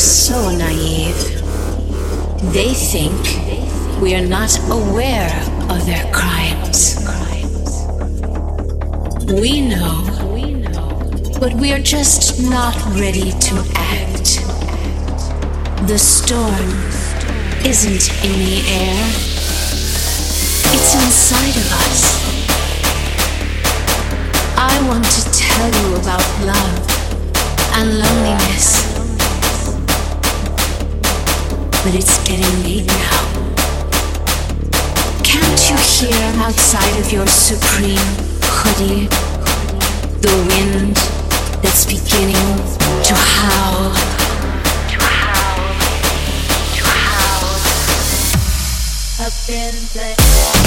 so naive. They think we are not aware of their crimes. We know, but we are just not ready to act. The storm isn't in the air, it's inside of us. I want to tell you about love and loneliness. But it's getting late now. Can't you hear outside of your supreme hoodie the wind that's beginning to howl? To howl, to howl. Up in the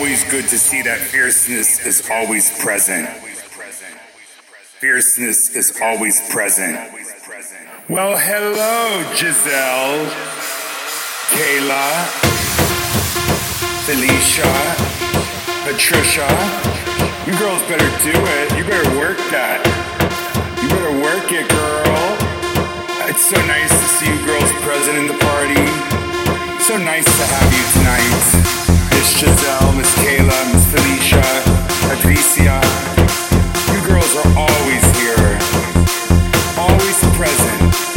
always good to see that fierceness is always present. Fierceness is always present. Well, hello, Giselle, Kayla, Felicia, Patricia. You girls better do it. You better work that. You better work it, girl. It's so nice to see you girls present in the party. So nice to have you tonight. Miss Giselle, Miss Kayla, Miss Felicia, Patricia. You girls are always here, always present.